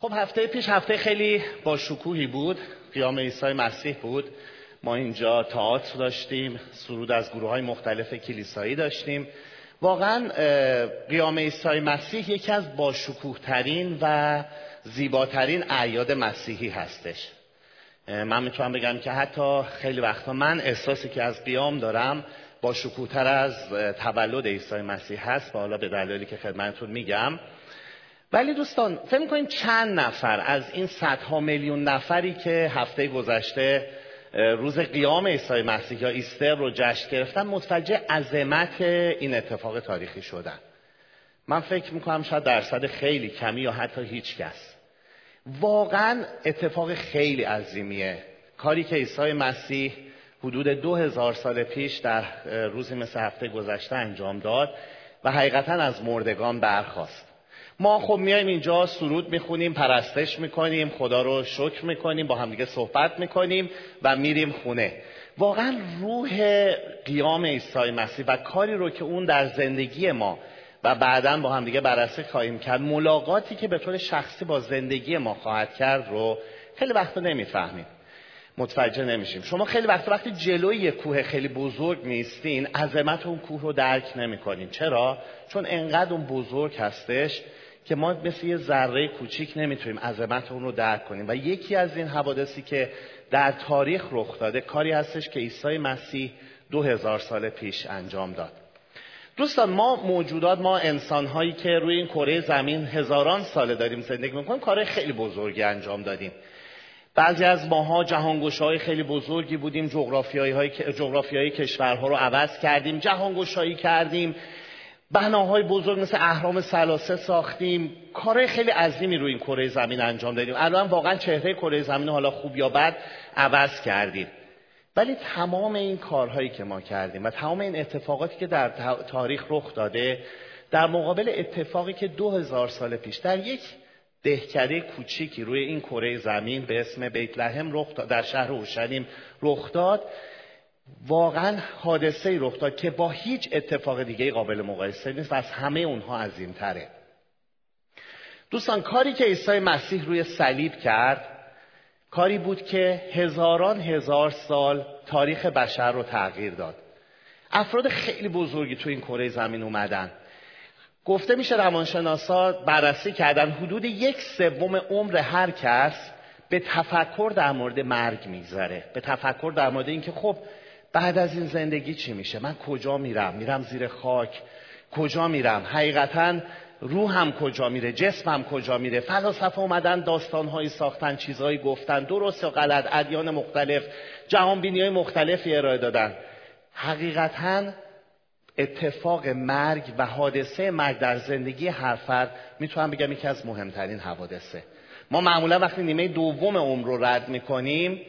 خب هفته پیش هفته خیلی با شکوهی بود. قیام عیسی مسیح بود. ما اینجا تئاتر داشتیم سرود از گروه های مختلف کلیسایی داشتیم. واقعا قیام عیسی مسیح یکی از با ترین و زیباترین اعیاد مسیحی هستش. من می‌تونم بگم که حتی خیلی وقتا من احساسی که از قیام دارم با شکوهتر از تولد عیسی مسیح هست و حالا به دلایلی که خدمتتون میگم. ولی دوستان فکر می‌کنید چند نفر از این صدها میلیون نفری که هفته گذشته روز قیام عیسی مسیح یا ایستر رو جشن گرفتن متوجه عظمت این اتفاق تاریخی شدن؟ من فکر می‌کنم شاید درصد خیلی کمی یا حتی هیچ کس. واقعا اتفاق خیلی عظیمیه. کاری که عیسی مسیح حدود دو هزار سال پیش در روزی مثل هفته گذشته انجام داد و حقیقتا از مردگان برخواست ما خب میایم اینجا سرود می‌خونیم پرستش می‌کنیم خدا رو شکر می‌کنیم با همدیگه صحبت می‌کنیم و میریم خونه. واقعا روح قیام عیسی مسیح و کاری رو که اون در زندگی ما و بعدا با همدیگه بررسی خواهیم کرد ملاقاتی که به طور شخصی با زندگی ما خواهد کرد رو خیلی وقتا نمی‌فهمیم. متوجه نمیشیم. شما خیلی وقت وقتی جلوی یه کوه خیلی بزرگ نیستین عظمت اون کوه رو درک نمی‌کنین. چرا؟ چون انقدر اون بزرگ هستش که ما مثل یه ذره کوچیک نمی‌تونیم عظمت اون رو درک کنیم. و یکی از این حوادثی که در تاریخ رخ داده کاری هستش که عیسی مسیح دو هزار سال پیش انجام داد. دوستان ما موجودات ما انسان هایی که روی این کره زمین هزاران ساله داریم زندگی می‌کنیم کار خیلی بزرگی انجام دادیم. بعضی از ماها جهانگوش های خیلی بزرگی بودیم جغرافیایی های کشورها رو عوض کردیم جهانگشایی کردیم. بناهای بزرگ مثل اهرام سلاسه ساختیم. کارهای خیلی عظیمی روی این کره زمین انجام دادیم. الان واقعا چهره کره زمین حالا خوب یا بد عوض کردیم. ولی تمام این کارهایی که ما کردیم و تمام این اتفاقاتی که در تاریخ رخ داده در مقابل اتفاقی که دو هزار سال پیش در یک دهکده کوچیکی روی این کره زمین به اسم بیت لحم رخ در شهر اورشلیم رخ داد واقعا حادثه رخ داد که با هیچ اتفاق دیگه قابل مقایسه نیست و از همه اونها عظیم تره دوستان کاری که عیسی مسیح روی صلیب کرد کاری بود که هزاران هزار سال تاریخ بشر رو تغییر داد. افراد خیلی بزرگی تو این کره زمین اومدن. گفته میشه روانشناسا بررسی کردن حدود یک سوم عمر هر کس به تفکر در مورد مرگ میگذره. به تفکر در مورد اینکه خب بعد از این زندگی چی میشه؟ من کجا میرم؟ میرم زیر خاک. کجا میرم؟ حقیقتا روحم کجا میره؟ جسمم کجا میره؟ فلاسفه اومدن داستانهایی ساختن چیزهایی گفتن. درست یا غلط؟ ادیان مختلف جهانبینی های مختلفی ارائه دادن. حقیقتا اتفاق مرگ و حادثه مرگ در زندگی هر فرد می‌تونم بگم یکی از مهمترین حوادثه. ما معمولا وقتی نیمه دوم عمر رو رد می‌کنیم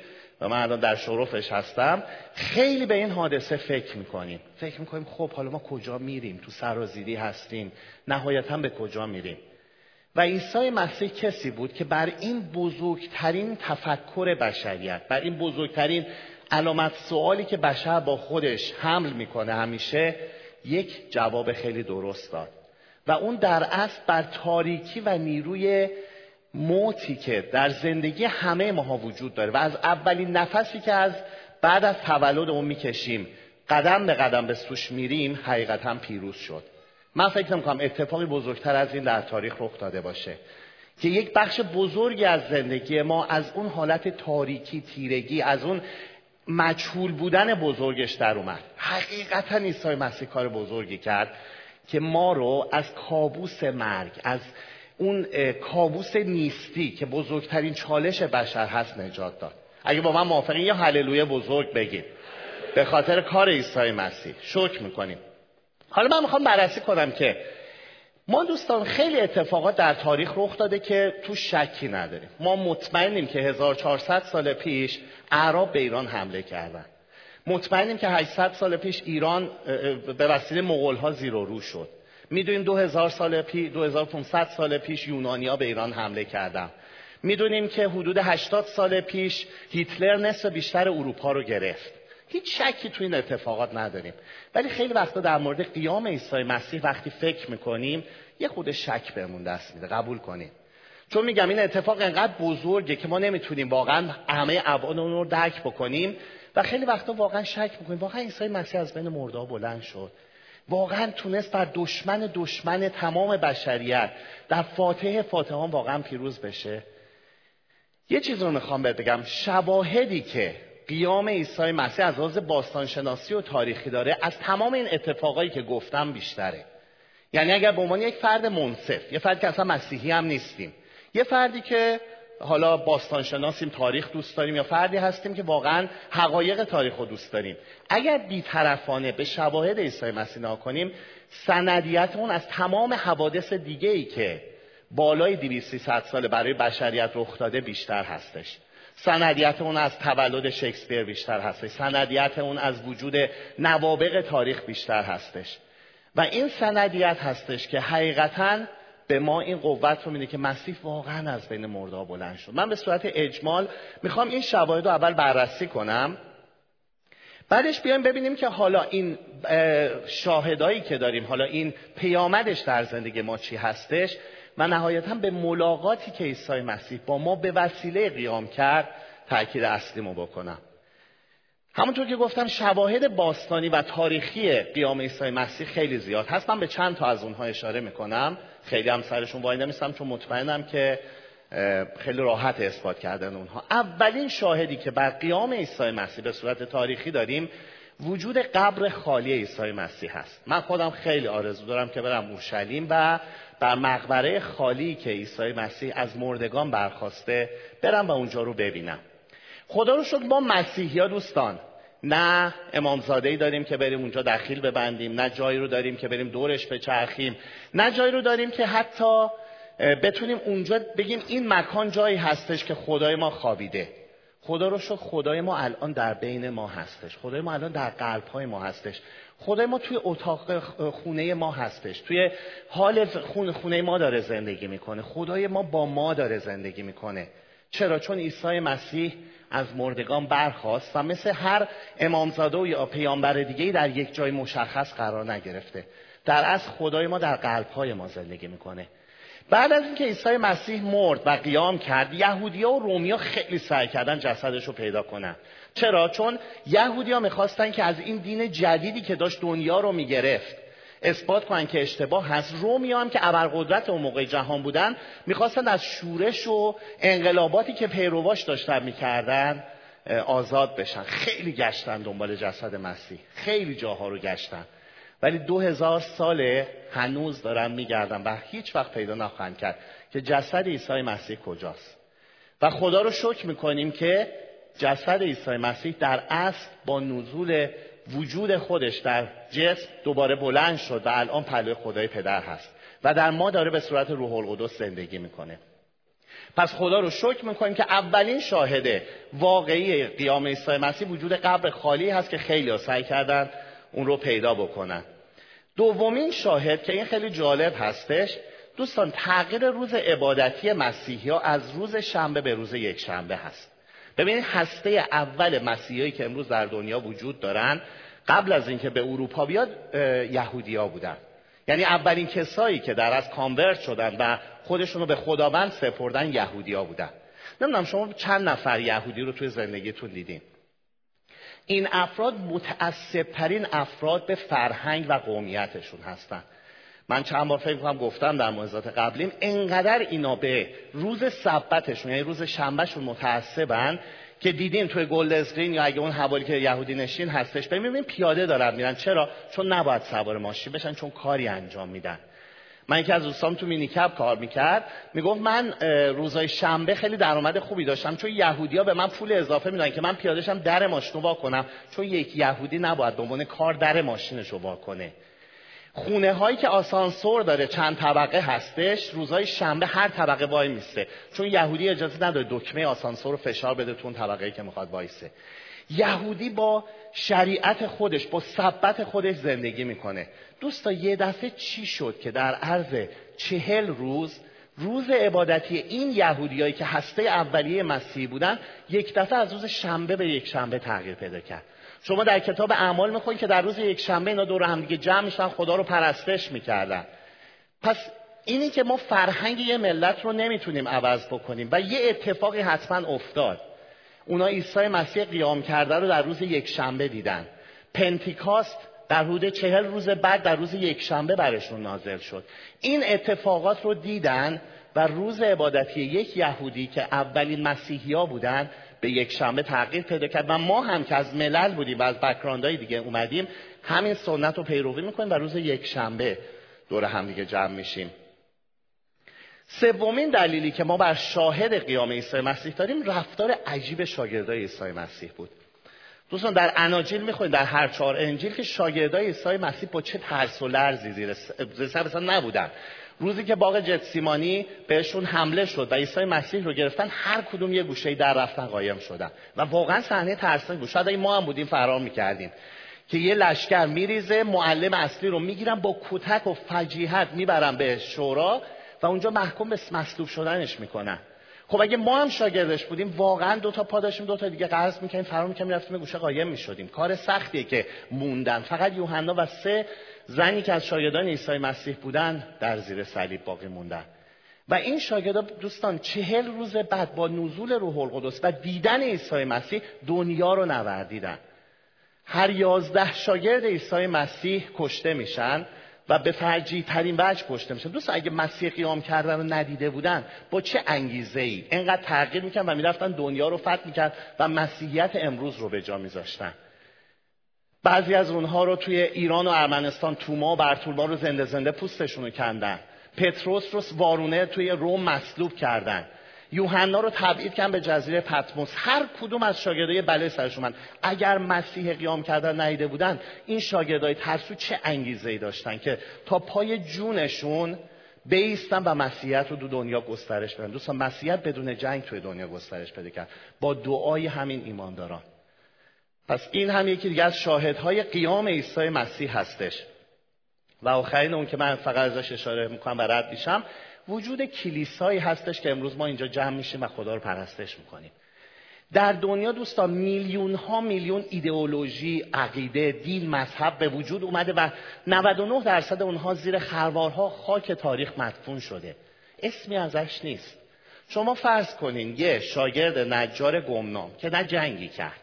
و من الان در شرفش هستم. خیلی به این حادثه فکر می‌کنیم. فکر می‌کنیم خب حالا ما کجا میریم؟ تو سرازیری هستیم. نهایتا به کجا میریم؟ و عیسی مسیح کسی بود که بر این بزرگترین تفکر بشریت بر این بزرگترین علامت سوالی که بشر با خودش حمل می‌کنه همیشه یک جواب خیلی درست داد. و اون در اصل بر تاریکی و نیروی موتی که در زندگی همه ماها وجود داره و از اولین نفسی که از بعد از تولد اون می‌کشیم قدم به قدم به سوش میریم حقیقتا پیروز شد. من فکر نمی‌کنم اتفاقی بزرگتر از این در تاریخ رخ داده باشه که یک بخش بزرگی از زندگی ما از اون حالت تاریکی تیرگی از اون مجهول بودن بزرگش در اومد. حقیقتا عیسی مسیح کار بزرگی کرد که ما رو از کابوس مرگ از اون کابوس نیستی که بزرگترین چالش بشر هست نجات داد. اگه با من موافقین یا هللویا بزرگ بگید به خاطر کار عیسی مسیح. شکر می‌کنیم. حالا من می‌خوام بررسی کنم که ما دوستان خیلی اتفاقات در تاریخ رخ داده که تو شکی نداریم. ما مطمئنیم که 1400 سال پیش عرب به ایران حمله کردن. مطمئنیم که 800 سال پیش ایران به وسیله مغول ها زیر و رو شد. می‌دونیم 2000 سال پیش 2500 سال پیش یونانیا به ایران حمله کردن. می‌دونیم که حدود 80 سال پیش هیتلر نصف بیشتر اروپا رو گرفت. هیچ شکی تو این اتفاقات نداریم. ولی خیلی وقتا در مورد قیام عیسی مسیح وقتی فکر می‌کنیم یه خود شک بهمون دست میده. قبول کنیم چون میگم این اتفاق انقدر بزرگه که ما نمی‌تونیم واقعا همه ابعاد اون رو درک بکنیم و خیلی وقتا واقعا شک می‌کنیم. واقعا عیسی مسیح از بین مرده بلند شد. واقعا تونست بر دشمن دشمن تمام بشریت در فاتح فاتحان واقعا پیروز بشه. یه چیز رو می‌خوام بگم. شواهدی که قیام عیسی مسیح از لحاظ باستانشناسی و تاریخی داره از تمام این اتفاقایی که گفتم بیشتره. یعنی اگر به عنوان یک فرد منصف یه فردی که اصلا مسیحی هم نیستیم یه فردی که حالا باستانشناسیم تاریخ دوست داریم یا فردی هستیم که واقعا حقایق تاریخ رو دوست داریم. اگر بیطرفانه به شواهد عیسی مسیح نگاه کنیم سندیت اون از تمام حوادث دیگه ای که بالای 200 سال برای بشریت رخ داده بیشتر هستش. سندیت اون از تولد شکسپیر بیشتر هستش. سندیت اون از وجود نوابق تاریخ بیشتر هستش. و این سندیت هستش که حقیقتا به ما این قوت رو میده که مسیح واقعا از بین مردا بلند شد. من به صورت اجمال می‌خوام این شواهد رو اول بررسی کنم. بعدش بیایم ببینیم که حالا این شاهدایی که داریم حالا این پیامدش در زندگی ما چی هستش؟ و نهایتا به ملاقاتی که عیسی مسیح با ما به وسیله قیام کرد تاکید اصلیمو بکنم. همونطور که گفتم شواهد باستانی و تاریخی قیام عیسی مسیح خیلی زیاد هست. من به چند تا از اونها اشاره می‌کنم. خیلی هم سرشون وای نمیستم چون مطمئنم که خیلی راحت اثبات کردن اونها. اولین شاهدی که بر قیام عیسی مسیح به صورت تاریخی داریم وجود قبر خالی عیسی مسیح هست. من خودم خیلی آرزو دارم که برم اورشلیم و بر مقبره خالی که عیسی مسیح از مردگان برخواسته برم و اونجا رو ببینم. خدا رو شکر ما مسیحی دوستان نه امامزاده ای داریم که بریم اونجا دخیل ببندیم نه جایی رو داریم که بریم دورش بچرخیم نه جایی رو داریم که حتی بتونیم اونجا بگیم این مکان جایی هستش که خدای ما خوابیده. خدا رو شکر خدای ما الان در بین ما هستش. خدای ما الان در قلب های ما هستش. خدای ما توی اتاق خونه ما هستش. توی حال خونه ما داره زندگی می‌کنه. خدای ما با ما داره زندگی می‌کنه. چرا؟ چون عیسی مسیح از مردگان برخواست و مثل هر امامزاده و یا پیامبر دیگه در یک جای مشخص قرار نگرفته. در از خدای ما در قلبهای ما زندگی می‌کنه. بعد از اینکه عیسی مسیح مرد و قیام کرد یهودیا و رومیا خیلی سعی کردن جسدش رو پیدا کنن. چرا؟ چون یهودیا می‌خواستن که از این دین جدیدی که داشت دنیا رو می‌گرفت اثبات کنن که اشتباه هست. رومیا هم که ابرقدرت اون موقع جهان بودن می‌خواستن از شورش و انقلاباتی که پیرواش داشتن می‌کردن آزاد بشن. خیلی گشتن دنبال جسد مسیح. خیلی جاها رو گشتن. ولی دو هزار ساله هنوز دارن میگردن و هیچ وقت پیدا نخواهند کرد که جسد عیسی مسیح کجاست. و خدا رو شکر می‌کنیم که جسد عیسی مسیح در اصل با نزول وجود خودش در جسم دوباره بلند شد و الان پلوی خدای پدر هست و در ما داره به صورت روح القدس زندگی می‌کنه. پس خدا رو شکر می‌کنیم که اولین شاهد واقعی قیام عیسی مسیح وجود قبر خالی هست که خیلی سعی کردن اون رو پیدا بکنن. دومین شاهد که این خیلی جالب هستش دوستان تغییر روز عبادتی مسیحی ها از روز شنبه به روز یک شنبه هست. ببینید هسته اول مسیحی که امروز در دنیا وجود دارن قبل از اینکه به اروپا بیاد یهودیا بودن. یعنی اولین کسایی که در از کانورت شدن و خودشون رو به خداوند سپردن یهودیا بودن. نمی‌دونم شما چند نفر یهودی رو توی زندگیتون دیدین. این افراد متعصبترین افراد به فرهنگ و قومیتشون هستن. من چند بار فکر کنم گفتم در موضوعات قبلیم انقدر اینا به روز سبتشون یعنی روز شنبهشون متعصبن که دیدین توی Golders Green یا اگه اون حوالی که یهودی نشین هستش ببینیم پیاده دارن میرن. چرا؟ چون نباید سوار ماشین بشن چون کاری انجام میدن. من یکی از دوستام تو minicab کار می‌کرد می‌گفت من روزای شنبه خیلی درآمد خوبی داشتم چون یهودیا به من پول اضافه میدن که من پیادهشم در ماشین وا کنم چون یک یهودی نباید به عنوان کار در ماشینش رو کنه خونه هایی که آسانسور داره چند طبقه هستش روزهای شنبه هر طبقه وای میسته. چون یهودی اجازه نداره دکمه آسانسور رو فشار بده تو اون طبقه که می‌خواد وایسه. یهودی با شریعت خودش با سبت خودش زندگی می‌کنه. دوستا یه دفعه چی شد که در عرض چهل روز روز عبادتی این یهودیایی که هسته اولیه مسیحی بودن یک دفعه از روز شنبه به یک شنبه تغییر پیدا کرد. شما در کتاب اعمال می‌خونید که در روز یک شنبه اینا دور هم دیگه جمع میشن خدا رو پرستش می‌کردن. پس اینی که ما فرهنگ یه ملت رو نمی‌تونیم عوض بکنیم و یه اتفاقی حتما افتاد. اونا عیسی مسیح قیام کرده رو در روز یک شنبه دیدن. پنتیکاست در حدود چهل روز بعد در روز یک شنبه برشون نازل شد. این اتفاقات رو دیدن و روز عبادتی یک یهودی که اولین مسیحی ها بودن به یک شنبه تغییر پیدا کرد و ما هم که از ملل بودیم و از بکراندهای دیگه اومدیم همین سنت رو پیروی می‌کنیم و روز یک شنبه دور هم دیگه جمع میشیم. سومین دلیلی که ما بر شاهد قیام عیسی مسیح داریم رفتار عجیب شاگردای عیسی مسیح بود. دوستان در اناجیل می‌خونید در هر چهار انجیل که شاگردای عیسی مسیح با چه ترس و لرزی زیر سر نبودن. روزی که باغ جتسیمانی بهشون حمله شد و عیسی مسیح رو گرفتن هر کدوم یه گوشه در رفتن قایم شدن. و واقعا صحنه ترسناک بود. شاید ما هم بودیم فرار می‌کردیم. که یه لشکر میریزه معلم اصلی رو می‌گیرن با کتک و فجیحت می‌برن به شورا و اونجا محکوم به مصلوب شدنش می‌کنن. خب اگه ما هم شاگردش بودیم واقعا دو تا پا داشتیم دو تا دیگه قرض می‌کنیم فرار می‌کنیم رفتیم گوشه قایم می‌شدیم. کار سختیه که موندن. فقط یوحنا و سه زنی که از شاگردان عیسی مسیح بودن در زیر صلیب باقی موندن. و این شاگردا دوستان چهل روز بعد با نزول روح القدس و دیدن عیسی مسیح دنیا رو نوردیدن. هر یازده شاگرد عیسی مسیح کشته میشن. و به فرجی ترین وجه کشته میشن. دوستان اگه مسیح قیام کردن رو ندیده بودن با چه انگیزه ای اینقدر تغییر میکن و می‌رفتن دنیا رو فتح می‌کرد و مسیحیت امروز رو به جا میذاشتن. بعضی از اونها رو توی ایران و ارمنستان توما و برطولما رو زنده زنده پوستشون رو کندن. پتروس رو وارونه توی روم مصلوب کردن. یوحنا رو تبعید کردن به جزیره پتموس. هر کدوم از شاگردای بله سرشون من اگر مسیح قیام کردن نیده بودن این شاگردای ترسو چه انگیزه ای داشتن که تا پای جونشون بیستن و مسیحیت رو دو دنیا گسترش بدن. دوستان مسیحیت بدون جنگ توی دنیا گسترش پیدا کرد. با دعای همین ایمانداران. پس این هم یکی دیگه از شاهدهای قیام عیسی مسیح هستش. و آخرین اون که من فقط ازش اشاره می‌کنم و رد میشم وجود کلیسایی هستش که امروز ما اینجا جمع میشیم و خدا رو پرستش می‌کنیم در دنیا دوستان میلیون ها میلیون ایدئولوژی، عقیده، دین، مذهب به وجود اومده و 99 درصد اونها زیر خروارها خاک تاریخ مدفون شده. اسمی ازش نیست. شما فرض کنین یه شاگرد نجار گمنام که نه جنگی کرد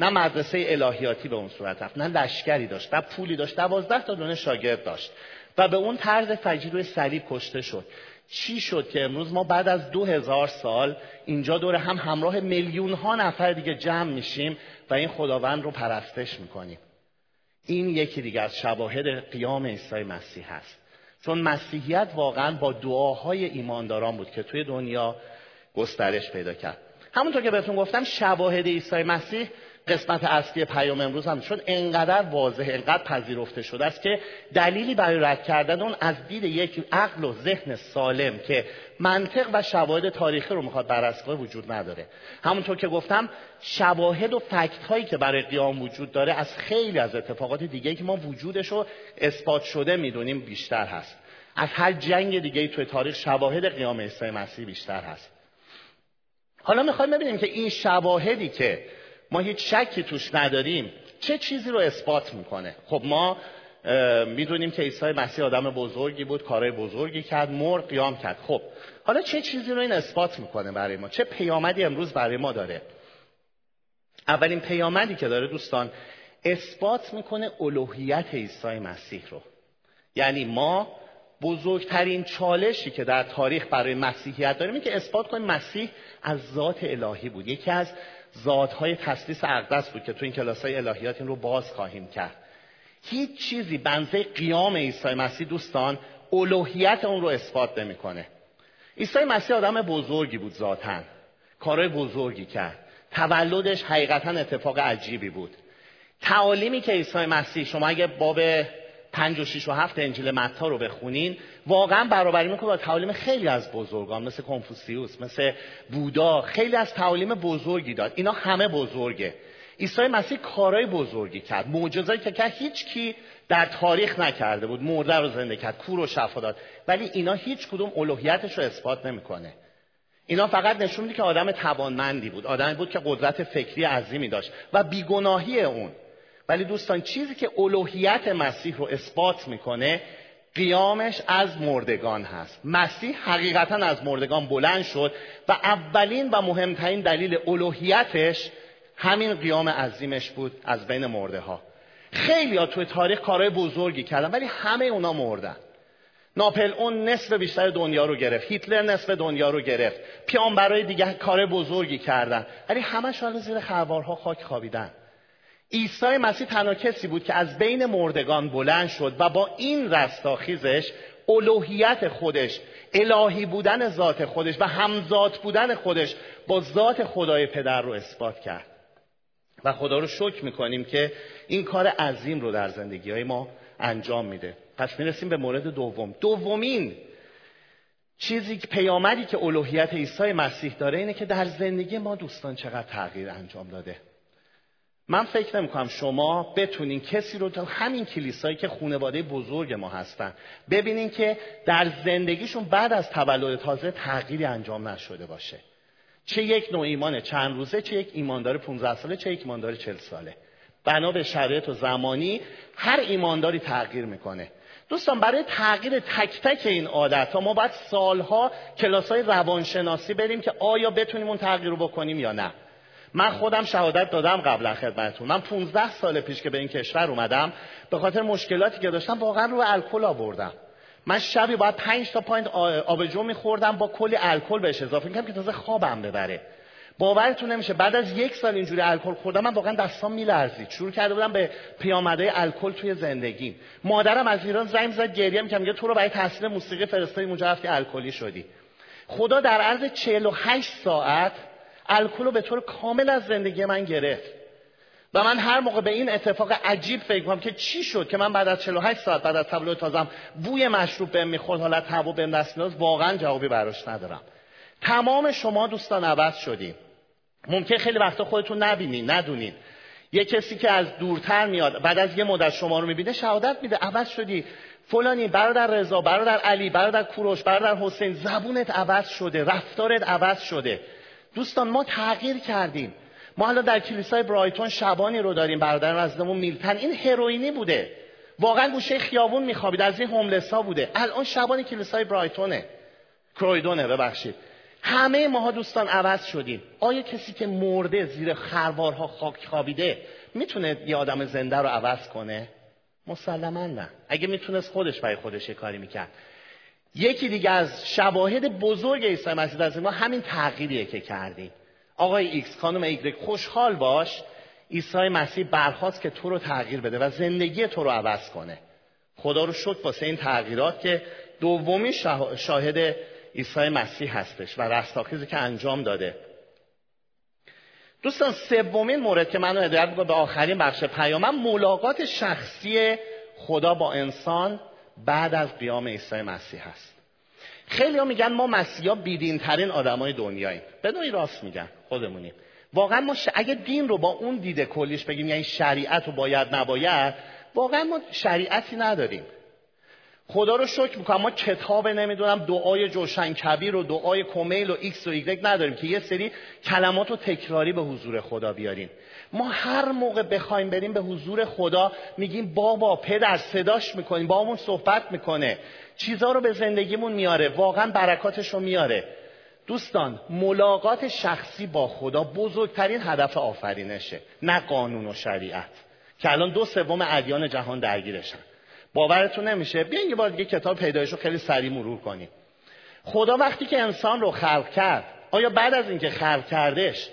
نه مدرسه الهیاتی به اون صورت رفت نه لشکری داشت نه پولی داشت دوازده تا دونه شاگرد داشت و به اون طرز فجیر روی صلیب کشته شد چی شد که امروز ما بعد از دو هزار سال اینجا دور هم همراه میلیون ها نفر دیگه جمع میشیم و این خداوند رو پرستش می‌کنیم. این یکی دیگه از شواهد قیام عیسی مسیح هست. چون مسیحیت واقعا با دعاهای ایمانداران بود که توی دنیا گسترش پیدا کرد. همونطور که بهتون گفتم شواهد عیسی مسیح قسمت اصلی پیام امروز هم چون انقدر واضح انقدر پذیرفته شده است که دلیلی برای رد کردن اون از دید یک عقل و ذهن سالم که منطق و شواهد تاریخی رو می‌خواد بررسی وجود نداره. همونطور که گفتم شواهد و فکت هایی که برای قیام وجود داره از خیلی از اتفاقات دیگه که ما وجودش رو اثبات شده می‌دونیم بیشتر هست. از هر جنگ دیگه توی تاریخ شواهد قیام عیسی مسیح بیشتر هست. حالا می‌خوایم ببینیم که این شواهدی که ما هیچ شکی توش نداریم. چه چیزی رو اثبات می‌کنه؟ خب ما می‌دونیم که عیسی مسیح آدم بزرگی بود کارهای بزرگی کرد مر قیام کرد. خب حالا چه چیزی رو این اثبات می‌کنه برای ما؟ چه پیامدی امروز برای ما داره؟ اولین پیامدی که داره دوستان اثبات می‌کنه الوهیت عیسی مسیح رو. یعنی ما بزرگترین چالشی که در تاریخ برای مسیحیت داریم این که اثبات کنیم مسیح از ذات الهی بود. یکی از ذاتهای تسلیس اقدس بود که تو این کلاس های الهیات این رو باز خواهیم کرد. هیچ چیزی بنزه قیام عیسی مسیح دوستان الوهیت اون رو اثبات نمی‌کنه. عیسی مسیح آدم بزرگی بود ذاتا. کارهای بزرگی کرد. تولدش حقیقتا اتفاق عجیبی بود. تعالیمی که عیسی مسیح شما اگه باب پنج و شیش و هفت انجیل متا رو بخونین. واقعا برابری می‌کنه با تعالیم خیلی از بزرگان مثل کنفوسیوس مثل بودا. خیلی از تعالیم بزرگی داد. اینا همه بزرگه. عیسی مسیح کارهای بزرگی کرد. معجزه‌ای که کرد. هیچ کی در تاریخ نکرده بود. مرده رو زنده کرد. کور و شفا داد. ولی اینا هیچ کدوم الوهیتش رو اثبات نمی‌کنه. اینا فقط نشون میده که آدم توانمندی بود. آدمی بود که قدرت فکری عظیمی داشت و بیگناهی اون. ولی دوستان چیزی که الوهیت مسیح رو اثبات می‌کنه قیامش از مردگان هست. مسیح حقیقتا از مردگان بلند شد و اولین و مهمترین دلیل الوهیتش همین قیام عظیمش بود از بین مرده ها خیلی ها توی تاریخ کارهای بزرگی کردن ولی همه اونا مردن. ناپل اون نصف بیشتر دنیا رو گرفت. هیتلر نصف دنیا رو گرفت. برای دیگه کار بزرگی کردن. ولی همه حالا زیر خروارها خاک خوابیدن. عیسی مسیح تنها کسی بود که از بین مردگان بلند شد و با این رستاخیزش الوهیت خودش الهی بودن ذات خودش و همزاد بودن خودش با ذات خدای پدر رو اثبات کرد. و خدا رو شکر می‌کنیم که این کار عظیم رو در زندگی های ما انجام میده. پس می‌رسیم به مورد دوم. دومین چیزی که پیامدی که الوهیت عیسی مسیح داره اینه که در زندگی ما دوستان چقدر تغییر انجام داده. من فکر نمی کنم شما بتونین کسی رو تا همین کلیسایی که خانواده بزرگ ما هستن ببینین که در زندگیشون بعد از تولد تازه تغییری انجام نشده باشه. چه یک نوع ایمان چند روزه چه یک ایماندار 15 ساله چه یک ایماندار 40 ساله. بنا به شرایط و زمانی هر ایمانداری تغییر می‌کنه. دوستان برای تغییر تک تک این عادت ها ما باید سالها کلاس های روانشناسی بریم که آیا بتونیم اون تغییر رو بکنیم یا نه. من خودم شهادت دادم قبلا خدمتتون. من 15 سال پیش که به این کشور اومدم به خاطر مشکلاتی که داشتم واقعا رو الکل آوردم. من شبی باید 5 تا پایینت آبجو میخوردم با کلی الکل بهش اضافه می‌کنم که تازه خوابم ببره. باورتون نمیشه بعد از یک سال اینجوری الکل خوردم من واقعا دستام میلرزید. شروع کرده بودم به پیامدهای الکل توی زندگیم. مادرم از ایران زنگ زد گریه می‌کردم. میگه تو رو برای تحصیل موسیقی فرستادی اونجا رفتی الکلی شدی. خدا در عرض 48 ساعت الکل رو به طور کامل از زندگی من گرفت. و من هر موقع به این اتفاق عجیب فکر کنم که چی شد که من بعد از 48 ساعت بعد از تولد تازم بوی مشروب بهم می‌خورد حالت هوا بهم دست واقعا جوابی براش ندارم. تمام شما دوستان عوض شدیم. ممکن خیلی وقتا خودتون نبینین ندونین. یه کسی که از دورتر میاد بعد از یه مدت شما رو می‌بینه شهادت میده عوض شدی. فلانی برادر رضا برادر علی برادر کوروش برادر حسین زبونت عوض شده رفتارت عوض شده. دوستان ما تغییر کردیم. ما حالا در کلیسای برایتون شبانی رو داریم برادر نزدمون میلتن این هروئینی بوده. واقعا گوشه خیابون میخوابید از این هوملسا بوده. الان شبانی کلیسای برایتونه. کرویدونه ببخشید. همه ماها دوستان عوض شدیم. آیا کسی که مرده زیر خروارها خاک خوابیده می‌تونه یه آدم زنده رو عوض کنه؟ مسلما نه. اگه می‌تونست خودش برای خودش کاری می‌کرد. یکی دیگه از شواهد بزرگ عیسی مسیح در ما همین تغییریه که کردیم. آقای ایکس خانم ایگرگ خوشحال باش. عیسی مسیح برخواست که تو رو تغییر بده و زندگی تو رو عوض کنه. خدا رو شکر واسه این تغییرات که دومین شاهد عیسی مسیح هستش و رستاخیزی که انجام داده. دوستان سومین مورد که منو هدایت به آخرین بخش پیامم ملاقات شخصی خدا با انسان بعد از قیام عیسی مسیح هست. خیلی ها میگن ما مسیحا بیدین ترین آدمای دنیاییم. بدونی راست میگن خودمونیم. واقعا ما اگه دین رو با اون دید کلیش بگیم یعنی شریعت رو باید نباید واقعا ما شریعتی نداریم. خدا رو شکر می‌کنم ما کتاب نمی‌دونم دعای جوشن کبیر و دعای کمیل و ایکس و ایگرگ نداریم که یه سری کلمات و تکراری به حضور خدا بیاریم. ما هر موقع بخوایم بریم به حضور خدا میگیم بابا پدر صداش می‌کنیم با صحبت می‌کنه. چیزا رو به زندگیمون میاره واقعا برکاتش رو میاره. دوستان ملاقات شخصی با خدا بزرگترین هدف آفرینشه نه قانون و شریعت. که الان دو سوم ادیان جهان درگیرشن. باورتون نمیشه؟ بیاین یه بار دیگه کتاب پیدایش رو خیلی سریع مرور کنیم. خدا وقتی که انسان رو خلق کرد آیا بعد از اینکه خلق کردش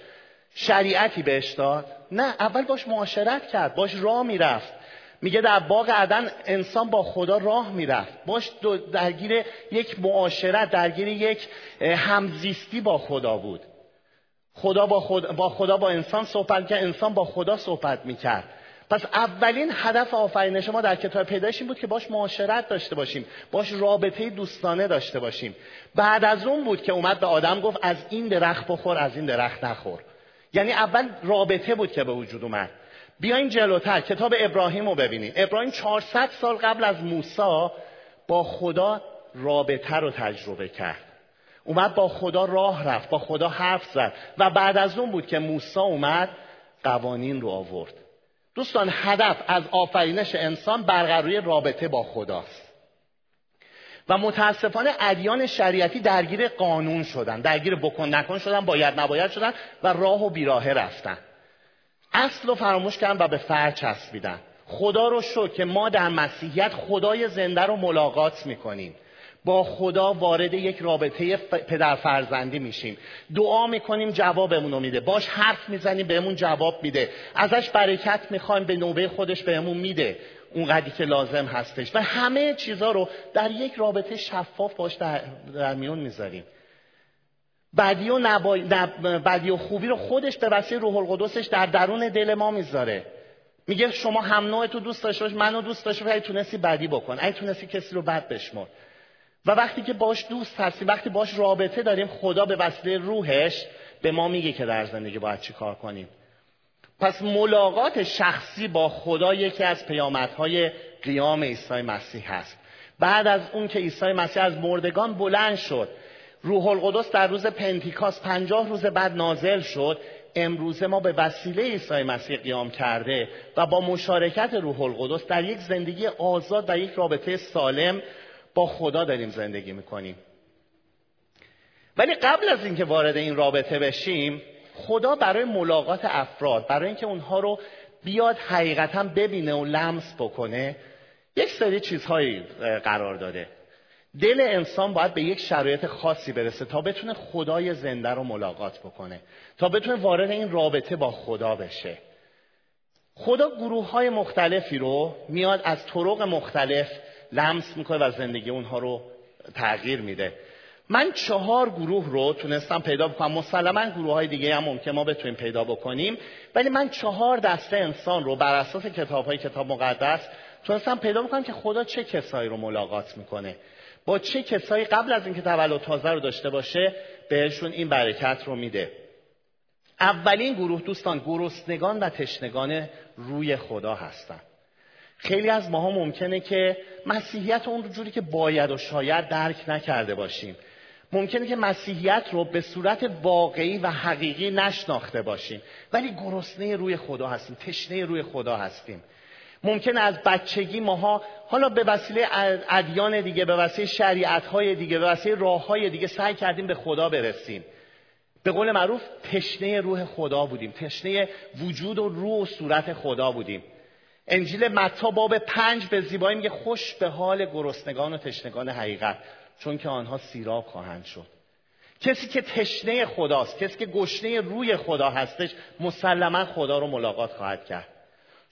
شریعتی بهش داد. نه اول باش معاشرت کرد باش راه می‌رفت. میگه در باغ عدن انسان با خدا راه می‌رفت. باش درگیر یک معاشرت درگیر یک همزیستی با خدا بود. خدا با, خدا با خدا با انسان صحبت کرد انسان با خدا صحبت می‌کرد. پس اولین هدف آفرینش ما در کتاب پیدایش این بود که باش معاشرت داشته باشیم باش رابطه دوستانه داشته باشیم. بعد از اون بود که اومد به آدم گفت از این درخت بخور از این درخت نخور. یعنی اول رابطه بود که به وجود اومد. بیاین جلوتر کتاب ابراهیم رو ببینیم. ابراهیم 400 سال قبل از موسی با خدا رابطه رو تجربه کرد. اومد با خدا راه رفت با خدا حرف زد و بعد از اون بود که موسی اومد قوانین رو آورد. دوستان هدف از آفرینش انسان برقراری رابطه با خداست. و متاسفانه ادیان شریعتی درگیر قانون شدن درگیر بکن نکن شدن باید نباید شدن و راه و بیراهه رفتن. اصل رو فراموش کردن و به فر چسبیدن. خدا رو شو که ما در مسیحیت خدای زنده رو ملاقات می‌کنیم. با خدا وارد یک رابطه پدر فرزندی میشیم. دعا می‌کنیم جوابمون رو میده. باش حرف می‌زنیم بهمون جواب میده. ازش برکت می‌خوایم به نوبه خودش بهمون میده. اونقدری که لازم هستش. و همه چیزها رو در یک رابطه شفاف باش در, در میون می‌ذاریم. بدی و, نبا... بدی و خوبی رو خودش به وسیله روح القدسش در درون دل ما می‌ذاره. میگه شما هم نوع تو دوست داشته باش منو دوست داشته باش تونستی بدی بکن اگه تونستی کسی رو بد بشمر. و وقتی که باش دوست هستیم وقتی باش رابطه داریم خدا به وسیله روحش به ما میگه که در زندگی باید چی کار کنیم. پس ملاقات شخصی با خدا یکی از پیامدهای قیام عیسی مسیح هست. بعد از اون که عیسی مسیح از مردگان بلند شد روح القدس در روز پنتیکاس پنجاه روز بعد نازل شد امروزه ما به وسیله عیسی مسیح قیام کرده و با مشارکت روح القدس در یک زندگی آزاد و یک رابطه سالم با خدا داریم زندگی می‌کنیم. ولی قبل از اینکه وارد این رابطه بشیم خدا برای ملاقات افراد برای اینکه اونها رو بیاد حقیقتا ببینه و لمس بکنه یک سری چیزهایی قرار داده. دل انسان باید به یک شرایط خاصی برسه تا بتونه خدای زنده رو ملاقات بکنه تا بتونه وارد این رابطه با خدا بشه. خدا گروه های مختلفی رو میاد از طرق مختلف لمس می‌کنه و زندگی اونها رو تغییر میده. من چهار گروه رو تونستم پیدا بکنم. مسلما گروه های دیگه هم ممکن ما بتونیم پیدا بکنیم. ولی من چهار دسته انسان رو بر اساس کتاب های کتاب مقدس تونستم پیدا بکنم که خدا چه کسایی رو ملاقات می‌کنه. با چه کسایی قبل از اینکه تولد تازه رو داشته باشه بهشون این برکت رو میده. اولین گروه دوستان گرسنگان و تشنگان روی خدا هستند خیلی از ماها ممکنه که مسیحیت اون جوری که باید و شاید درک نکرده باشیم. ممکنه که مسیحیت رو به صورت واقعی و حقیقی نشناخته باشیم. ولی گرسنه روی خدا هستیم تشنه روی خدا هستیم. ممکن از بچگی ماها حالا به وسیله ادیان دیگه به وسیله شریعت های دیگه به وسیله راه های دیگه سعی کردیم به خدا برسیم. به قول معروف تشنه روح خدا بودیم. تشنه وجود و روح و صورت خدا بودیم. انجیل متا باب پنج به زیبایی میگه خوش به حال گرسنگان و تشنگان حقیقت. چون که آنها سیراب خواهند شد. کسی که تشنه خداست کسی که گشنه روی خدا هستش مسلما خدا رو ملاقات خواهد کرد.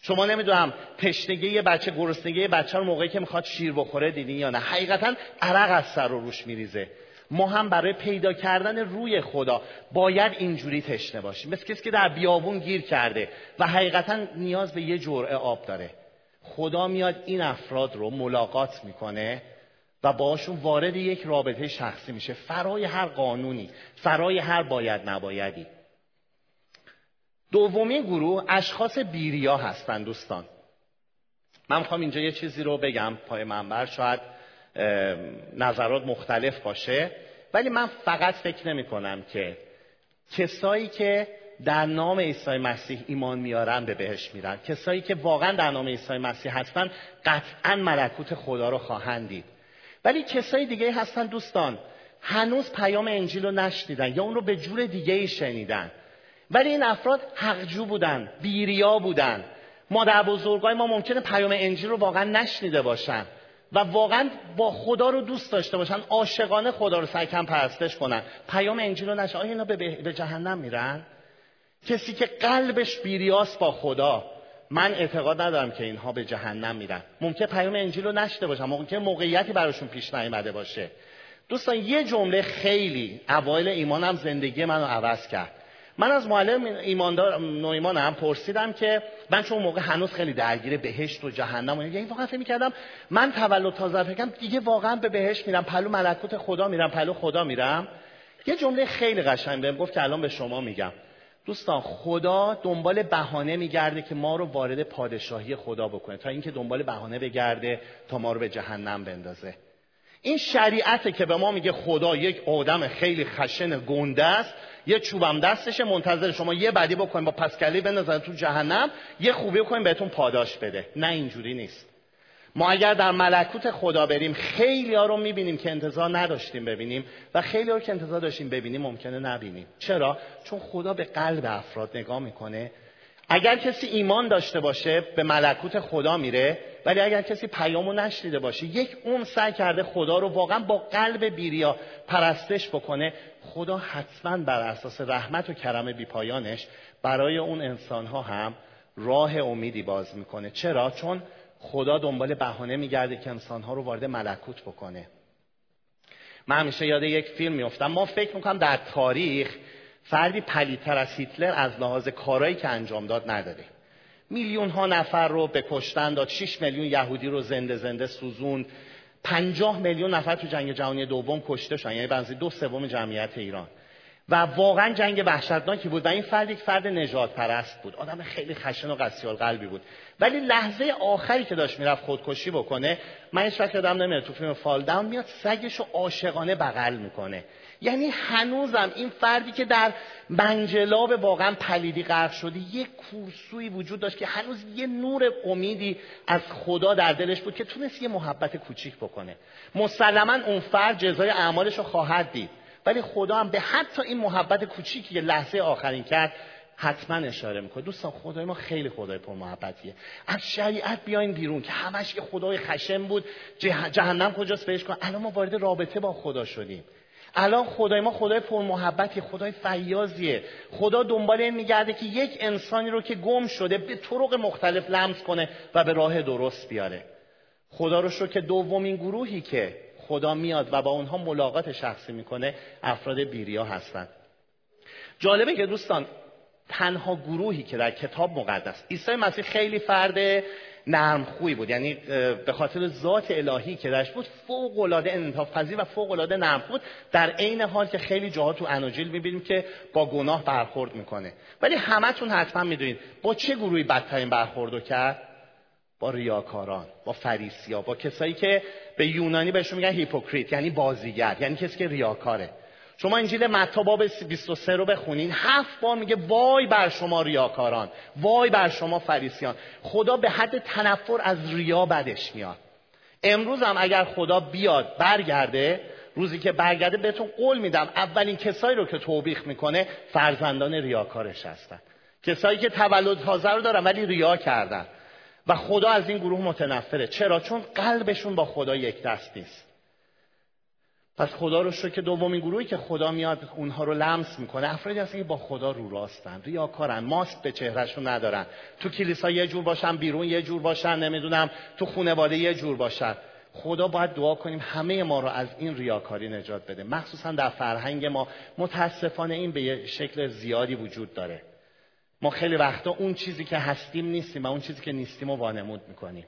شما نمی‌دونم تشنگی یه بچه گرسنگی یه بچه رو موقعی که می‌خواد شیر بخوره دیدین یا نه. حقیقتا عرق از سر و روش میریزه. ما هم برای پیدا کردن روی خدا باید اینجوری تشنه باشیم. مثل کسی که در بیابون گیر کرده و حقیقتا نیاز به یه جرعه آب داره. خدا میاد این افراد رو ملاقات می‌کنه و باشون وارد یک رابطه شخصی میشه. فرای هر قانونی فرای هر باید نبایدی. دومین گروه اشخاص بیریا هستن دوستان. من می‌خوام اینجا یه چیزی رو بگم پای منبر شاید نظرات مختلف باشه. ولی من فقط فکر نمی کنم که کسایی که در نام عیسی مسیح ایمان میارن به بهش میرن. کسایی که واقعا در نام عیسی مسیح هستن قطعا ملکوت خدا رو خواهند دید. ولی کسایی دیگه هستن دوستان. هنوز پیام انجیل رو نشنیدن یا اون رو به جور دیگه شنیدن. ولی این افراد حقجو بودن بیریا بودن. مادر بزرگای ما ممکنه پیام انجیل رو واقعا نشنیده باشن و واقعا با خدا رو دوست داشته باشن عاشقانه خدا رو سعی کم پرستش کنن. پیام انجیل رو نشه آیا اینا به جهنم میرن؟ کسی که قلبش بیریاست با خدا. من اعتقاد ندارم که اینها به جهنم میرن. ممکن پیام انجیل رو نشته باشن. ممکن موقعیتی براشون پیش نیامده باشه. دوستان یه جمله خیلی اوایل ایمانم زندگی منو عوض کرد. من از معلم ایماندار نویمانم پرسیدم که من چون موقع هنوز خیلی درگیر بهشت و جهنم و یعنی واقعا فکر می‌کردم من تولد تازه فکرم دیگه واقعا به بهشت میرم پلو ملکوت خدا میرم پلو خدا میرم. یه جمله خیلی قشنگ بهم گفت که الان به شما میگم. دوستان خدا دنبال بهانه میگرده که ما رو وارد پادشاهی خدا بکنه. تا اینکه دنبال بهانه بگرده تا ما رو به جهنم بندازه. این شریعته که به ما میگه خدا یک آدم خیلی خشن گنده است یه چوبم دستشه منتظر شما یه بدی بکنیم با پسکلی بندازن تو جهنم یه خوبی بکنیم بهتون پاداش بده. نه اینجوری نیست. ما اگر در ملکوت خدا بریم خیلی ها رو می‌بینیم که انتظار نداشتیم ببینیم و خیلی ها که انتظار داشتیم ببینیم ممکنه نبینیم. چرا؟ چون خدا به قلب افراد نگاه می‌کنه. اگر کسی ایمان داشته باشه به ملکوت خدا میره ولی اگر کسی پیامو نشنیده باشه یک اون سعی کرده خدا رو واقعا با قلب بیریا پرستش بکنه خدا حتما بر اساس رحمت و کرم بیپایانش برای اون انسانها هم راه امیدی باز می‌کنه. چرا؟ چون خدا دنبال بهانه میگرده که انسانها رو وارد ملکوت بکنه. من همیشه یاد یک فیلم میفتم ما فکر می‌کنم در تاریخ فردی پلیتر از هیتلر از لحاظ کارایی که انجام داد نداره. میلیون ها نفر رو به کشتن داد 6 میلیون یهودی رو زنده زنده سوزوند. 50 میلیون نفر تو جنگ جهانی دوم کشته شدن. یعنی بنزی دو سوم جمعیت ایران. و واقعا جنگ وحشتناکی بود و این فرد یک فرد نجات پرست بود. آدم خیلی خشن و قسیال قلبی بود. ولی لحظه آخری که داشت می‌رفت خودکشی بکنه من هیچ وقت یادم نمیاد تو فیلم فال داون میاد سگش رو عاشقانه بغل می‌کنه. یعنی هنوزم این فردی که در منجلاب واقعا پلیدی غرق شده یک کورسوی وجود داشت که هنوز یه نور امیدی از خدا در دلش بود که تونست یه محبت کوچیک بکنه. مسلما اون فرد جزای اعمالش رو خواهد دید. ولی خدا هم به حتی این محبت کوچیکی که لحظه آخرین کرد حتما اشاره می‌کنه. دوستان خدای ما خیلی خدای پر محبتیه. از شریعت بیاین بیرون که همش یه خدای خشم بود جهنم کجاست بهش کن. الان ما وارد رابطه با خدا شدیم. الان خدای ما خدای پر محبتی خدای فیاضیه. خدا دنبال این میگرده که یک انسانی رو که گم شده به طرق مختلف لمس کنه و به راه درست بیاره. خدا رو شو که دومین گروهی که خدا میاد و با اونها ملاقات شخصی می‌کنه افراد بیریا هستند جالبه که دوستان تنها گروهی که در کتاب مقدس عیسی مسیح خیلی فرد نرم خوی بود. یعنی به خاطر ذات الهی که داشت بود فوق العاده انعطاف پذیر و فوق العاده نرم بود. در عین حال که خیلی جاها تو اناجیل می‌بینیم که با گناه برخورد می‌کنه. ولی همتون حتما می‌دونید با چه گروهی بدترین برخوردو کرد؟ با ریاکاران با فریسیا با کسایی که به یونانی بهشون میگن hypocrite یعنی بازیگر یعنی کسی که ریاکاره. شما انجیل متی باب 23 رو بخونین هفت بار میگه وای بر شما ریاکاران وای بر شما فریسیان. خدا به حد تنفر از ریا بدش میاد. امروز هم اگر خدا بیاد برگرده روزی که برگرده بهتون قول میدم اولین کسایی رو که توبیخ می‌کنه فرزندان ریاکارش هستن. کسایی که تولد تازه رو دارن ولی ریا کردن. و خدا از این گروه متنفره. چرا؟ چون قلبشون با خدا یک دست نیست. پس خدا رو شکر که دومین گروهی که خدا میاد اونها رو لمس می‌کنه. افرادی هستن که با خدا رو راستن ریاکارن ماسک به چهرهشون ندارن. تو کلیسا یه جور باشن بیرون یه جور باشن نمی‌دونم تو خونواده یه جور باشن. خدا باید دعا کنیم همه ما رو از این ریاکاری نجات بده. مخصوصا در فرهنگ ما. متاسفانه این به شکل زیادی وجود داره. ما خیلی وقتا اون چیزی که هستیم نیستیم و اون چیزی که نیستیم رو وانمود می‌کنیم.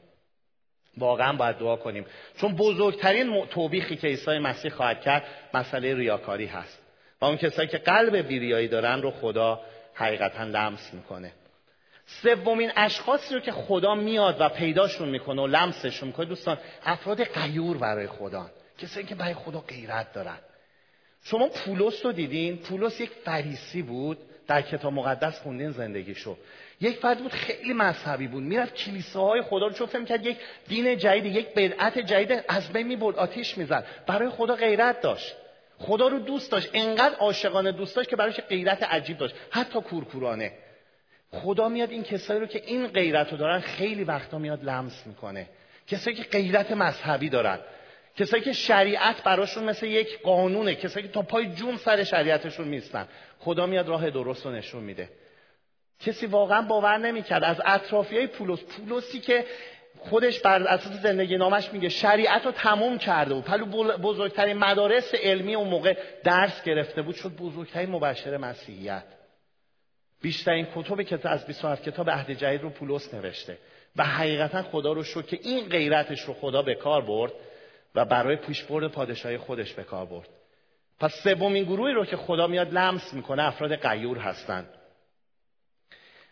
واقعا باید دعا کنیم. چون بزرگترین توبیخی که عیسی مسیح خواهد کرد مسئله ریاکاری هست. و اون کسایی که قلب بیریایی دارن رو خدا حقیقتا لمس می‌کنه. سومین اشخاصی رو که خدا میاد و پیداشون می‌کنه و لمسشون می‌کنه دوستان افراد غیور برای خدا. کسایی که برای خدا غیرت دارن. شما پولس رو دیدین؟ پولس یک فریسی بود. در کتاب مقدس خوندین زندگیشو. یک فرد بود خیلی مذهبی بود. می‌رفت کلیساهای خدا رو چون فهم کرد یک دین جدید یک بدعت جدید از بین می‌برد آتیش می‌زد. برای خدا غیرت داشت. خدا رو دوست داشت. انقدر عاشقانه دوست داشت که براش غیرت عجیب داشت. حتی کورکورانه. خدا میاد این کسایی رو که این غیرت رو دارن خیلی وقتا میاد لمس می‌کنه. کسایی که غیرت مذهبی دارن. کسایی که شریعت براشون مثل یک قانونه کسایی که تا پای جون سر شریعتشون میستن خدا میاد راه درست رو نشون میده. کسی واقعا باور نمی‌کرد. از اطرافی های پولس پولسی که خودش بر اساس زندگی نامش میگه شریعت رو تموم کرده بود. پلو بزرگترین مدارس علمی اون موقع درس گرفته بود شد بزرگترین مبشر مسیحیت. بیشترین کتب کتاب از 27 کتاب عهد جدید رو پولس نوشته. و حقیقتا خدا رو شد که این غیرتش رو خدا به کار برد. و برای پیشبرد پادشاهی خودش به کار برد. پس سومین گروهی رو که خدا میاد لمس می‌کنه افراد غیور هستند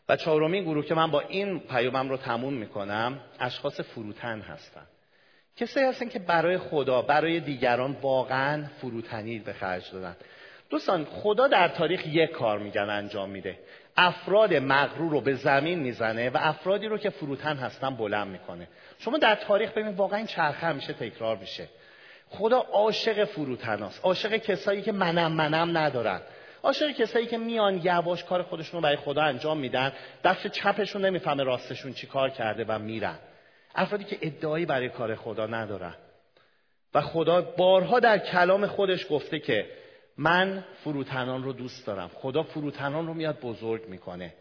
و چهارمین گروه که من با این پیامم رو تموم می‌کنم اشخاص فروتن هستن. کسی هستن که برای خدا برای دیگران واقعا فروتنی به خرج دادن. دوستان خدا در تاریخ یک کار میگن انجام میده. افراد مغرور رو به زمین می‌زنه و افرادی رو که فروتن هستن بلند می‌کنه. شما در تاریخ ببینید واقعا این چرخه همیشه تکرار میشه. خدا عاشق فروتناست عاشق کسایی که منم منم ندارن. عاشق کسایی که میان یواش کار خودشون رو برای خدا انجام میدن دست چپشون نمی‌فهمه راستشون چی کار کرده و میرن. افرادی که ادعایی برای کار خدا ندارن. و خدا بارها در کلام خودش گفته که من فروتنان رو دوست دارم. خدا فروتنان رو میاد بزرگ می‌کنه.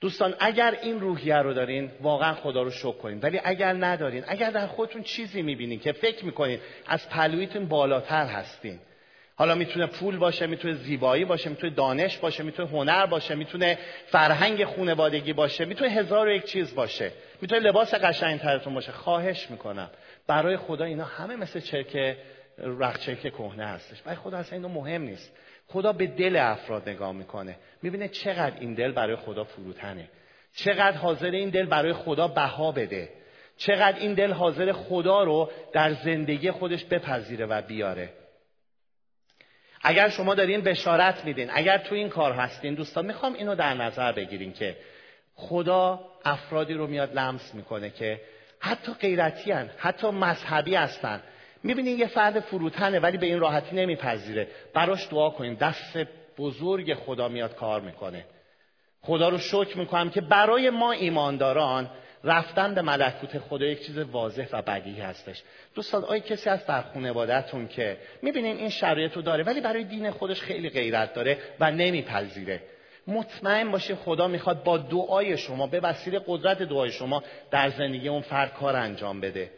دوستان اگر این روحیه رو دارین واقعا خدا رو شکر کنین. ولی اگر ندارین اگر در خودتون چیزی می‌بینین که فکر می‌کنین از پلویتون بالاتر هستین. حالا می‌تونه پول باشه می‌تونه زیبایی باشه می‌تونه دانش باشه می‌تونه هنر باشه می‌تونه فرهنگ خونوادگی باشه می‌تونه هزار و یک چیز باشه. می‌تونه لباس قشنگترتون باشه. خواهش می‌کنم. برای خدا اینا همه مثل چرک رخچرک کهنه هستش. برای خدا اصلا اینو مهم نیست. خدا به دل افراد نگاه می‌کنه. می‌بینه چقدر این دل برای خدا فروتنه. چقدر حاضر این دل برای خدا بها بده. چقدر این دل حاضر خدا رو در زندگی خودش بپذیره و بیاره. اگر شما دارین بشارت میدین اگر تو این کار هستین دوستان می‌خوام اینو در نظر بگیرین که خدا افرادی رو میاد لمس می‌کنه که حتی غیرتی هن، حتی مذهبی هستن. می‌بینین یه فرد فروتنه ولی به این راحتی نمیپذیره. براش دعا کنیم. دست بزرگ خدا میاد کار می‌کنه. خدا رو شکر می‌کنم که برای ما ایمانداران رفتن به ملکوت خدا یک چیز واضح و بدیهی هستش. دوستان آیا کسی هست در خانوادهتون که می‌بینین این شرایط رو داره ولی برای دین خودش خیلی غیرت داره و نمیپذیره؟ مطمئن باشید خدا می‌خواد با دعای شما به وسیله قدرت دعای شما در زندگی اون فرد کار انجام بده.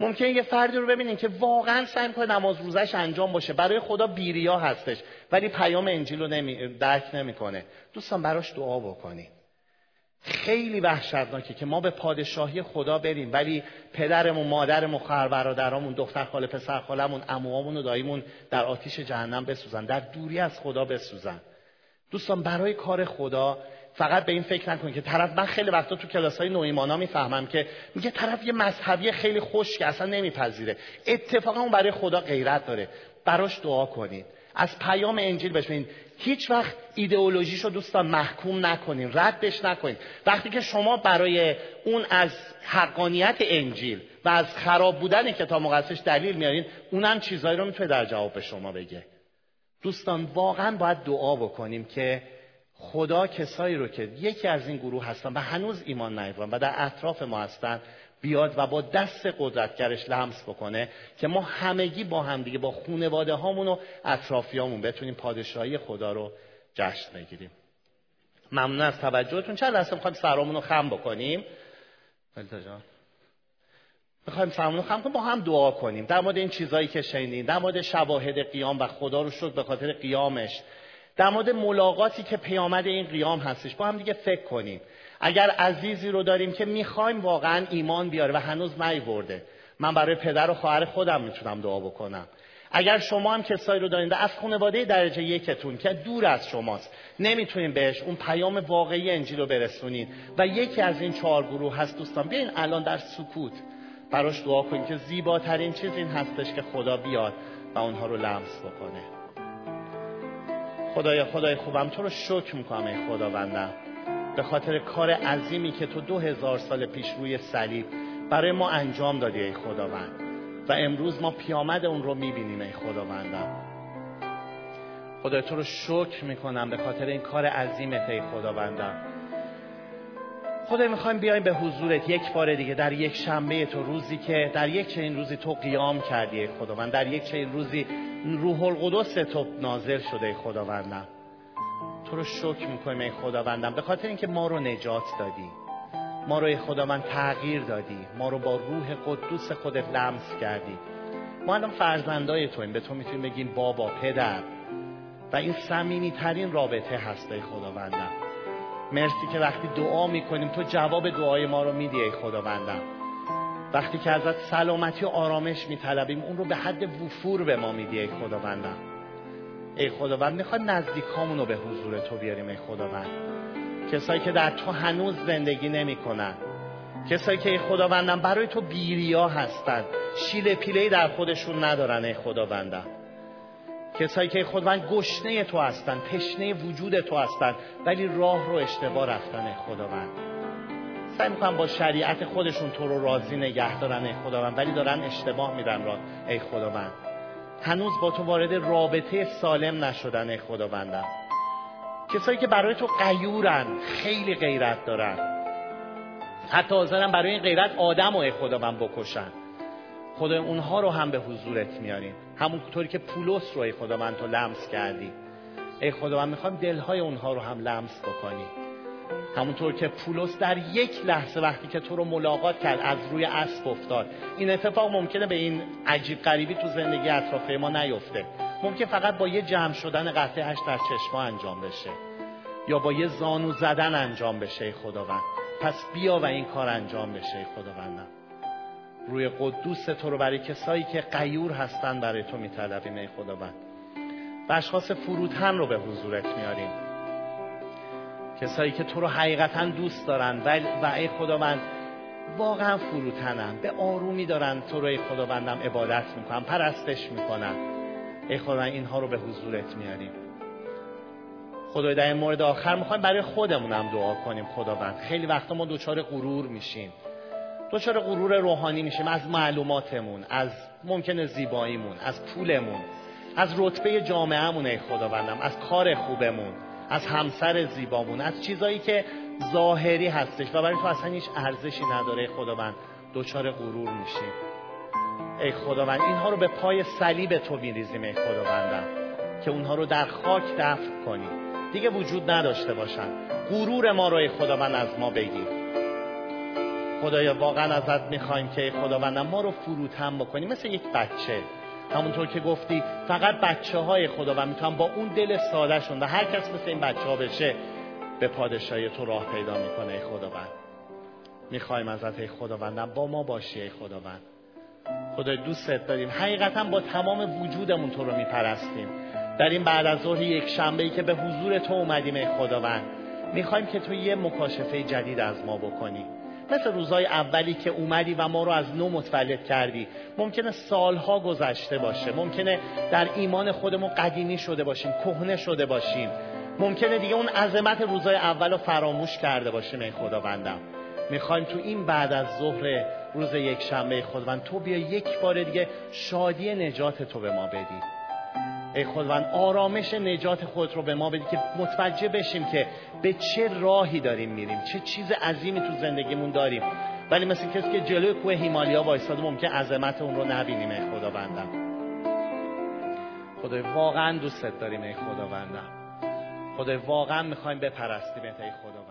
ممکنه یه فردی رو ببینین که واقعا سعی کنه نماز روزش انجام باشه. برای خدا بیریا هستش ولی پیام انجیل رو نمی... درک نمی‌کنه. دوستان براش دعا بکنید خیلی وحشتناکه که ما به پادشاهی خدا بریم ولی پدرمون مادرمون خواهر برادرامون دختر خاله پسر خالمون عموامون و داییمون در آتیش جهنم بسوزن در دوری از خدا بسوزن. دوستان برای کار خدا فقط به این فکر نکنید که طرف من خیلی وقتا تو کلاس های نویمانا می‌فهمم که میگه طرف یه مذهبی خیلی خوش که اصلا نمیپذیره. اتفاقا اون برای خدا غیرت داره. براش دعا کنید. از پیام انجیل بشنید هیچ وقت ایدئولوژیشو دوستان محکوم نکنین ردش نکنین. وقتی که شما برای اون از حقانیت انجیل و از خراب بودن کتاب مقدسش دلیل میارین اونم چیزایی رو می‌تونه در جواب به شما بگه. دوستان واقعا باید دعا بکنیم که خدا کسایی رو که یکی از این گروه هستن و هنوز ایمان نیاوردن و در اطراف ما هستن بیاد و با دست قدرتگرش لمس بکنه که ما همگی با همدیگه با خونواده هامون و اطرافیامون بتونیم پادشاهی خدا رو جشن بگیریم. ممنون از توجهتون. چند لحظه می‌خوایم سرامون رو خم بکنیم؟ جان. می‌خوایم سرامون رو خم کنیم با هم دعا کنیم. در مورد این چیزهایی که شنیدیم در مورد شواهد قیام و خدا رو شد به خاطر قیامش. در مورد ملاقاتی که پیامد این قیام هستش. با هم دیگه فکر کنیم. اگر عزیزی رو داریم که می‌خوایم واقعا ایمان بیاره و هنوز نیورده. من برای پدر و خواهر خودم می‌تونم دعا بکنم. اگر شما هم کسایی رو دارید از خانواده درجه یکتون که دور از شماست نمی‌تونین بهش اون پیام واقعی انجیل رو برسونید و یکی از این چهار گروه هست دوستان بیاین الان در سکوت براش دعا کنید که زیباترین چیز این هستش که خدا بیاد و اونها رو لمس بکنه. خدای خدای خوبم. تو رو شکر می‌کنم ای خداوندم به خاطر کار عظیمی که تو دو هزار سال پیش روی صلیب برای ما انجام دادی ای خداوند. و امروز ما پیامد اون رو می‌بینیم ای خداوندم خدای تو رو شکر می‌کنم به خاطر این کار عظیمت ای خداوندم خدای می‌خوایم بیایم به حضورت یک بار دیگه در یک شنبه تو روزی که در یک چنین روزی تو قیام کردی ای خداوند. در یک چنین روزی روح القدس تو نازل شده خداوندم. تو رو شکر می‌کنیم ای خداوندم. به خاطر اینکه ما رو نجات دادی. ما رو ای خداوند تغییر دادی. ما رو با روح قدوس خودت لمس کردی. ما الان فرزندای تویم. به تو می‌تونیم بگیم بابا پدر. و این سمینی ترین رابطه هست ای خداوندم. مرسی که وقتی دعا می‌کنیم تو جواب دعای ما رو میدی ای خداوندم. وقتی که ازت سلامتی و آرامش میطلبیم اون رو به حد وفور به ما میدی ای خداوندم ای خداوند می‌خوایم نزدیکامون رو به حضور تو بیاریم ای خداوند. کسایی که در تو هنوز زندگی نمی‌کنن. کسایی که ای خداوندم برای تو بیریا هستن. شیل پیله در خودشون ندارن ای خداوندم کسایی که خداوند گشنه تو هستن تشنه وجود تو هستن ولی راه رو اشتباه رفتن ای خداوند. سعی می‌کنم با شریعت خودشون تو رو راضی نگه دارن ای خداوند. ولی دارن اشتباه میرن را ای خداوند. هنوز با تو وارد رابطه سالم نشدن ای خداوندم کسایی که برای تو قیورن خیلی غیرت دارن. حتی حاضرن برای این غیرت آدم و ای خداوند بکشن. خدا اونها رو هم به حضورت میاریم. همونطوری که پولس رو ای خداوند تو لمس کردی. ای خداوند می‌خوام دلهای اونها رو هم لمس بکنی. همونطور که پولس در یک لحظه وقتی که تو رو ملاقات کرد از روی اسب افتاد. این اتفاق ممکنه به این عجیب غریبی تو زندگی اطراف ما نیفته. ممکن فقط با یه جمع شدن قطعه در چشما انجام بشه. یا با یه زانو زدن انجام بشه خداوند. پس بیا و این کار انجام بشه خداوندم روی قدوس تو رو برای کسایی که قیور هستن برای تو میطلبیم ای خداوند. و اشخاص فروتن رو به حضورت میاریم. کسایی که تو رو حقیقتا دوست دارن و, ای خداوند واقعا فروتنن. به آرومی دارن تو رو ای خداوندم عبادت می‌کنن پرستش می‌کنن. ای خداوند اینها رو به حضورت میاریم. خدای در این مورد آخر می‌خوایم برای خودمونم دعا کنیم خداوند. خیلی وقتا ما دچار غرور میشیم. دچار غرور روحانی میشیم از معلوماتمون از ممکنه زیباییمون از پولمون از رتبه جامعهمون ای خداوندم از کار خوبمون. از همسر زیبامون از چیزایی که ظاهری هستش و برای تو اصلا هیچ ارزشی نداره. خداوند دچار غرور میشیم. ای خداوند اینها رو به پای صلیب تو میریزیم ای خداوندم که اونها رو در خاک دفن کنی. دیگه وجود نداشته باشن. غرور ما رو ای خداوند از ما بگیر. خدایا واقعا ازت می‌خوایم که خداوندم ما رو فروتن بکنی. مثل یک بچه. همونطور که گفتی فقط بچه های خداوند می‌تونن با اون دل سادهشون و هر کس مثل این بچه ها بشه به پادشاهی تو راه پیدا می‌کنه ای خداوند. می‌خوایم ازت ای خداوندم. با ما باشی ای خداوند. خدای دوستت داریم. حقیقتا با تمام وجودمون تو رو میپرستیم. در این بعد از ظهر یک شنبه ای که به حضور تو اومدیم ای خداوند. می‌خوایم که تو یه مکاشفه جدید از ما بکنی. مثل روزای اولی که اومدی و ما رو از نو متولد کردی. ممکنه سالها گذشته باشه. ممکنه در ایمان خودمون قدیمی شده باشیم کهنه شده باشیم. ممکنه دیگه اون عظمت روزای اول رو فراموش کرده باشیم ای خداوندم. می‌خوایم تو این بعد از ظهر روز یک شنبه خداوند تو بیا یک بار دیگه شادی نجات تو به ما بدی. ای خداوند آرامش نجات خود رو به ما بدی که متوجه بشیم که به چه راهی داریم میریم چه چیز عظیمی تو زندگیمون داریم. ولی مثل کسی که جلوی کوه هیمالیا وایساده ممکن عظمت اون رو نبینیم ای خداوندم. خدای واقعا دوستت داریم ای خداوندم. خدای واقعا می‌خوایم بپرستیم ای خدا